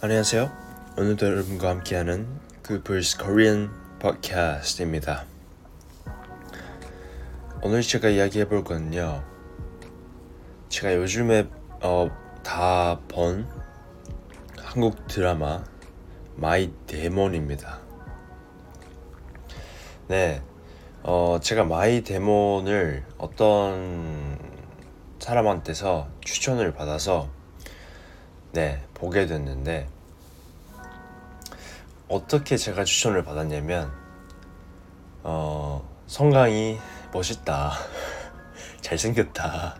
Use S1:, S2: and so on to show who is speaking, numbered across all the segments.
S1: 안녕하세요. 오늘도 여러분과 함께하는 그 불스 코리안 팟캐스트입니다. 오늘 제가 이야기해 볼 거는요. 제가 요즘에 어, 다 본 한국 드라마 마이 데몬입니다. 네, 어, 제가 마이 데몬을 어떤 사람한테서 추천을 받아서 네 보게 됐는데 어떻게 제가 추천을 받았냐면 어 성강이 멋있다. 잘생겼다.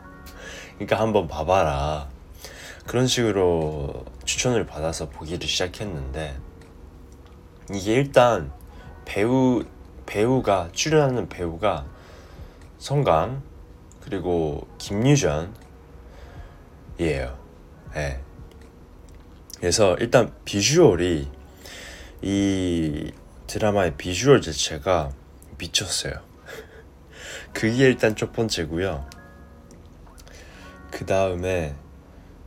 S1: 그러니까 한번 봐봐라. 그런 식으로 추천을 받아서 보기를 시작했는데 이게 일단 배우 배우가 출연하는 배우가 성강 그리고 김유전이에요. 예. 네. 그래서 일단 비주얼이 이 드라마의 비주얼 자체가 미쳤어요. 그게 일단 첫 번째고요. 그 다음에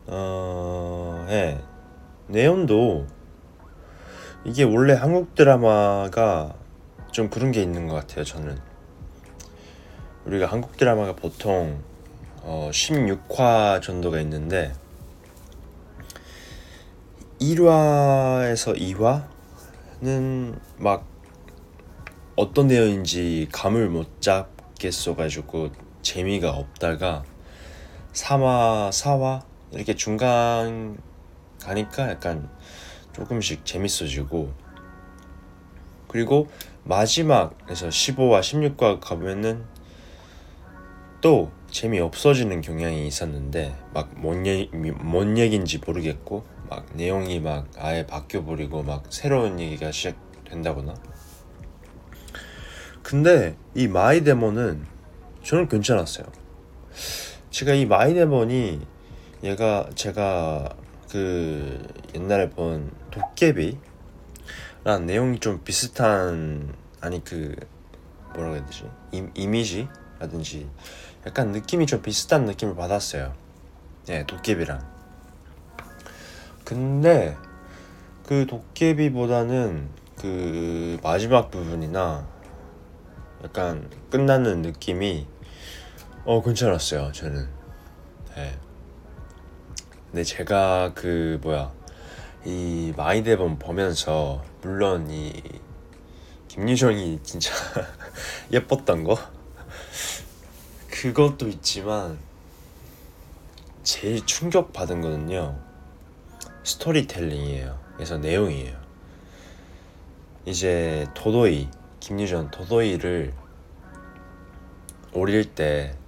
S1: 어, 네. 내용도 이게 원래 한국 드라마가 좀 그런 게 있는 것 같아요. 저는 우리가 한국 드라마가 보통 어, 16화 정도가 있는데 1화에서 2화는 막 어떤 내용인지 감을 못 잡겠어가지고 재미가 없다가 3화, 4화 이렇게 중간 가니까 약간 조금씩 재밌어지고 그리고 마지막에서 15화, 16화 가면은 또 재미 없어지는 경향이 있었는데 막뭔 얘기, 뭔 얘기인지 모르겠고 막 내용이 막 아예 바뀌어 버리고 막 새로운 얘기가 시작된다거나. 근데 이 마이 데몬은 저는 괜찮았어요. 제가 이 마이 데몬이 얘가 제가 그 옛날에 본 도깨비 랑 내용이 좀 비슷한 아니 그 뭐라고 해야 되지? 이, 이미지라든지 약간 느낌이 좀 비슷한 느낌을 받았어요. 네 도깨비랑. 근데 그 도깨비보다는 그 마지막 부분이나 약간 끝나는 느낌이 어 괜찮았어요 저는. 네. 근데 제가 그 뭐야 이 마이 데몬 보면서 물론 이 김유정이 진짜 예뻤던 거 그것도 있지만 제일 충격 받은 거는요 스토리텔링이에요. 그래서 내용이에요. 이제 도도이 김유전 도도이를 어릴 때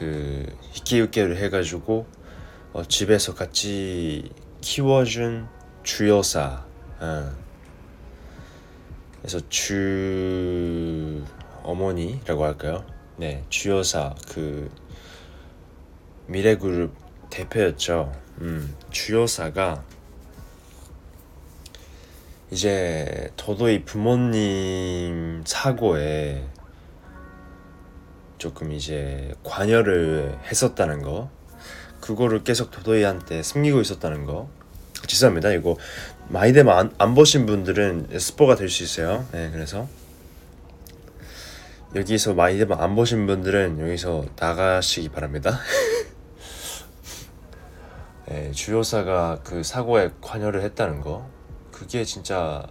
S1: 그 히키유케를 해가지고 어, 집에서 같이 키워준 주여사. 어. 그래서 주 어머니라고 할까요? 네, 주여사 그 미래그룹 대표였죠. 음, 주요사가 이제 도도히 부모님 사고에 조금 이제 관여를 했었다는 거 그거를 계속 도도이한테 숨기고 있었다는 거. 죄송합니다. 이거 마이데마 안, 안 보신 분들은 스포가 될 수 있어요. 네 그래서. 여기서 마이데마 안 보신 분들은 여기서 나가시기 바랍니다. 예, 주요사가 그 사고에 관여를 했다는 거. 그게 진짜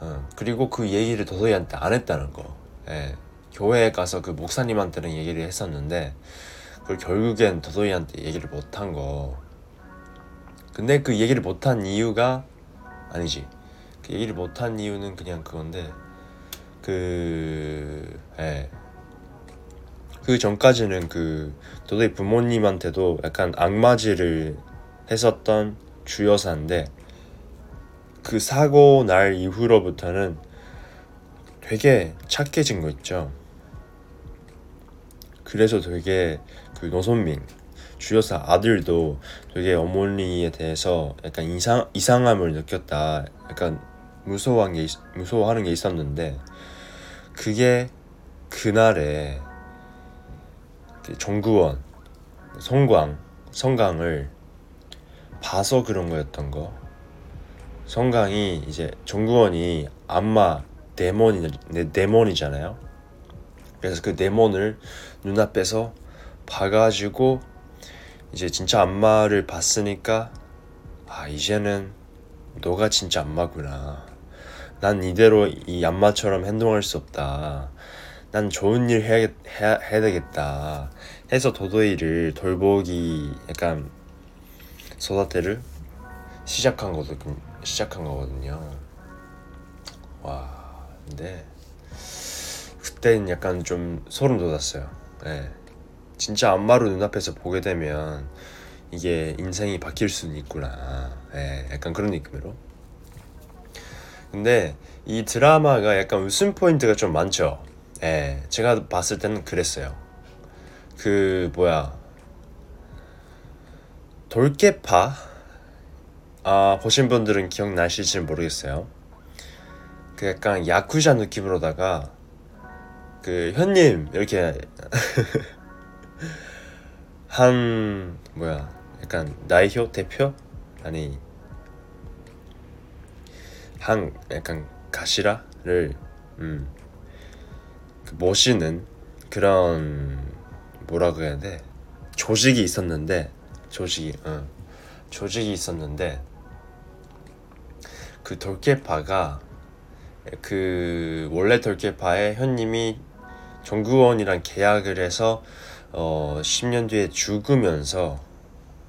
S1: 어, 그리고 그 얘기를 도도이한테 안 했다는 거. 예, 교회에 가서 그 목사님한테는 얘기를 했었는데 그걸 결국엔 도도이한테 얘기를 못한 거. 근데 그 얘기를 못한 이유가 아니지. 그 얘기를 못한 이유는 그냥 그건데 그 예, 그 전까지는 그 도저히 부모님한테도 약간 악마질을 했었던 주여사인데 그 사고 날 이후로부터는 되게 착해진 거 있죠. 그래서 되게 그 노선민 주여사 아들도 되게 어머니에 대해서 약간 이상 이상함을 느꼈다. 약간 무서워한 게 무서워하는 게 있었는데 그게 그날에 그 정구원, 성광, 성강을 봐서 그런 거였던 거. 성강이 이제 정구원이 안마 데몬이 데몬이잖아요. 그래서 그 데몬을 눈앞에서 봐가지고 이제 진짜 안마를 봤으니까 아 이제는 너가 진짜 안마구나. 난 이대로 이 안마처럼 행동할 수 없다. 난 좋은 일 해야, 해야, 해야 되겠다. 해서 도도이를 돌보기 약간 소다테를 시작한 거거든 시작한 거거든요. 와, 근데 그때는 약간 좀 소름 돋았어요. 네. 진짜 안마로 눈앞에서 보게 되면 이게 인생이 바뀔 수는 있구나. 네, 약간 그런 느낌으로. 근데 이 드라마가 약간 웃음 포인트가 좀 많죠. 예, 제가 봤을 때는 그랬어요. 그 뭐야 돌개파 아 보신 분들은 기억나실지 모르겠어요. 그 약간 야쿠자 느낌으로다가 그 현님 이렇게. 한 뭐야 약간 나이효 대표? 아니. 한 약간 가시라를 음, 그 모시는 그런 뭐라고 해야 돼? 조직이 있었는데 조직이 어, 조직이 있었는데 그 돌개파가 그 원래 돌개파의 현님이 정구원이랑 계약을 해서 어 10년 뒤에 죽으면서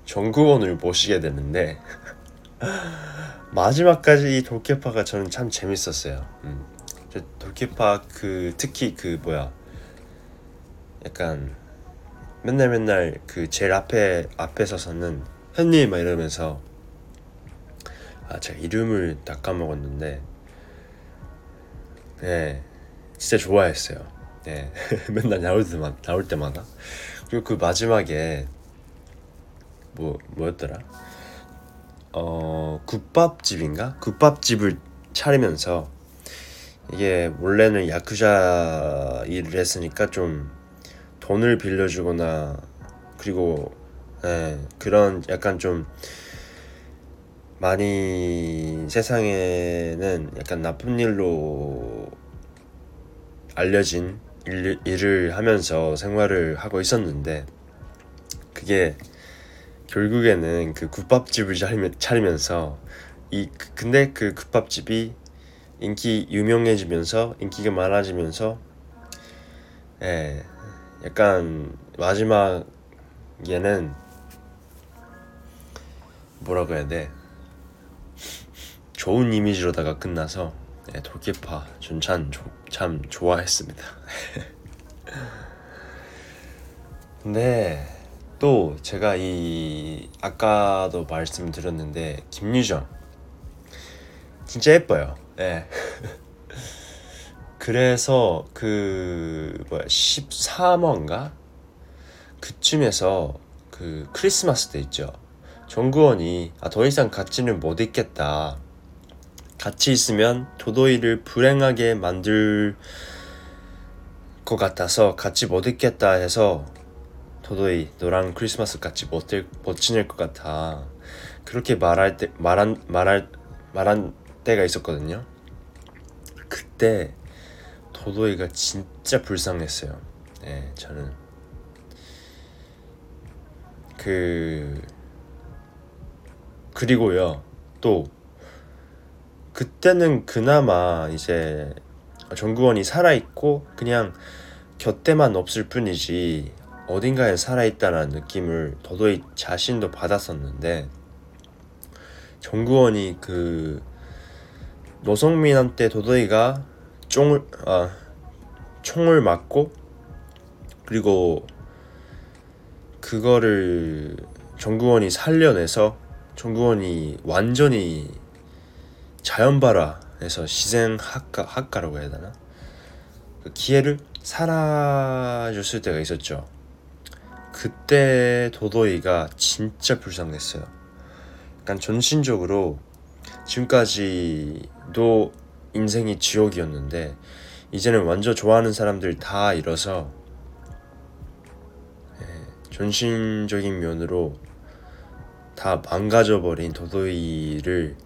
S1: 정구원을 모시게 되는데 마지막까지 이 돌개파가 저는 참 재밌었어요. 음. 돌개파 그 특히 그 뭐야 약간 맨날 맨날 그 제일 앞에 앞에 서서는 현님 막 이러면서 아 제가 이름을 다 까먹었는데 네 진짜 좋아했어요. 네 맨날 나올 때마다 나올 때마다 그리고 그 마지막에 뭐 뭐였더라? 어 국밥집인가? 국밥집을 차리면서 이게 원래는 야쿠자 일을 했으니까 좀 돈을 빌려주거나 그리고 예, 그런 약간 좀 많이 세상에는 약간 나쁜 일로 알려진 일, 일을 하면서 생활을 하고 있었는데 그게 결국에는 그 국밥집을 차리면서 이 그, 근데 그 국밥집이 인기 유명해지면서 인기가 많아지면서 예 약간 마지막에는 뭐라고 해야 돼? 좋은 이미지로다가 끝나서 네, 돌개파 전참 참 좋아했습니다. 근데 또 제가 이 아까도 말씀드렸는데 김유정 진짜 예뻐요. 네. 그래서 그 뭐야 13화인가 그쯤에서 그 크리스마스 때 있죠. 정구원이 아, 더 이상 같이는 못 있겠다. 같이 있으면 도도이를 불행하게 만들 것 같아서 같이 못 있겠다 해서 도도이 너랑 크리스마스 같이 못, 못 지낼 것 같아. 그렇게 말할 때 말한 말할 말한 때가 있었거든요. 그때 도도이가 진짜 불쌍했어요. 네, 저는 그 그리고요 또 그때는 그나마 이제 정구원이 살아있고 그냥 곁에만 없을 뿐이지 어딘가에 살아있다는 느낌을 도도히 자신도 받았었는데 정구원이 그 노성민한테 도도이가 총을 아 총을 맞고 그리고 그거를 정구원이 살려내서 정구원이 완전히 자연발화해서 희생학과 학과라고 해야 되나 그 기회를 살아줬을 때가 있었죠. 그때 도도이가 진짜 불쌍했어요. 약간 전신적으로 지금까지도 인생이 지옥이었는데 이제는 완전 좋아하는 사람들 다 잃어서 전신적인 면으로 다 망가져 버린 도도이를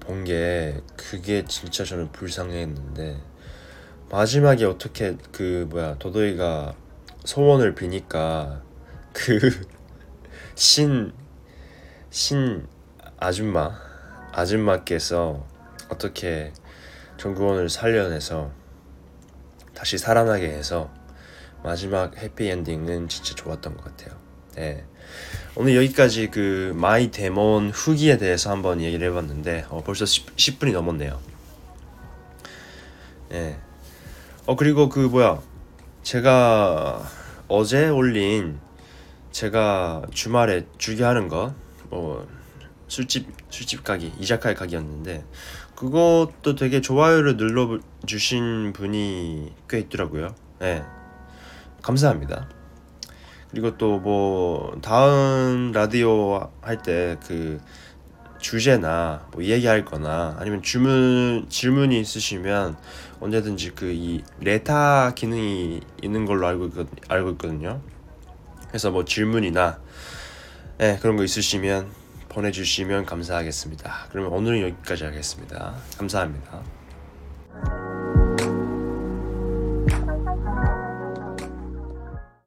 S1: 본 게 그게 진짜 저는 불쌍했는데 마지막에 어떻게 그 뭐야 도도이가 소원을 비니까 그 신 신 아줌마 아줌마께서 어떻게 정구원을 살려내서 다시 살아나게 해서 마지막 해피엔딩은 진짜 좋았던 것 같아요. 네. 오늘 여기까지 그 마이 데몬 후기에 대해서 한번 얘기를 해봤는데 어, 벌써 10, 10분이 넘었네요. 네. 어 그리고 그 뭐야 제가 어제 올린 제가 주말에 주게 하는 거 뭐 술집 술집 가기 이자카야 가기였는데 그것도 되게 좋아요를 눌러 주신 분이 꽤 있더라고요. 네. 감사합니다. 그리고 또 뭐 다음 라디오 할 때 그 주제나 뭐 얘기할 거나 아니면 질문 질문이 있으시면 언제든지 그 이 레타 기능이 있는 걸로 알고 있거, 알고 있거든요. 그래서 뭐 질문이나 네, 그런 거 있으시면 보내주시면 감사하겠습니다. 그러면 오늘은 여기까지 하겠습니다. 감사합니다.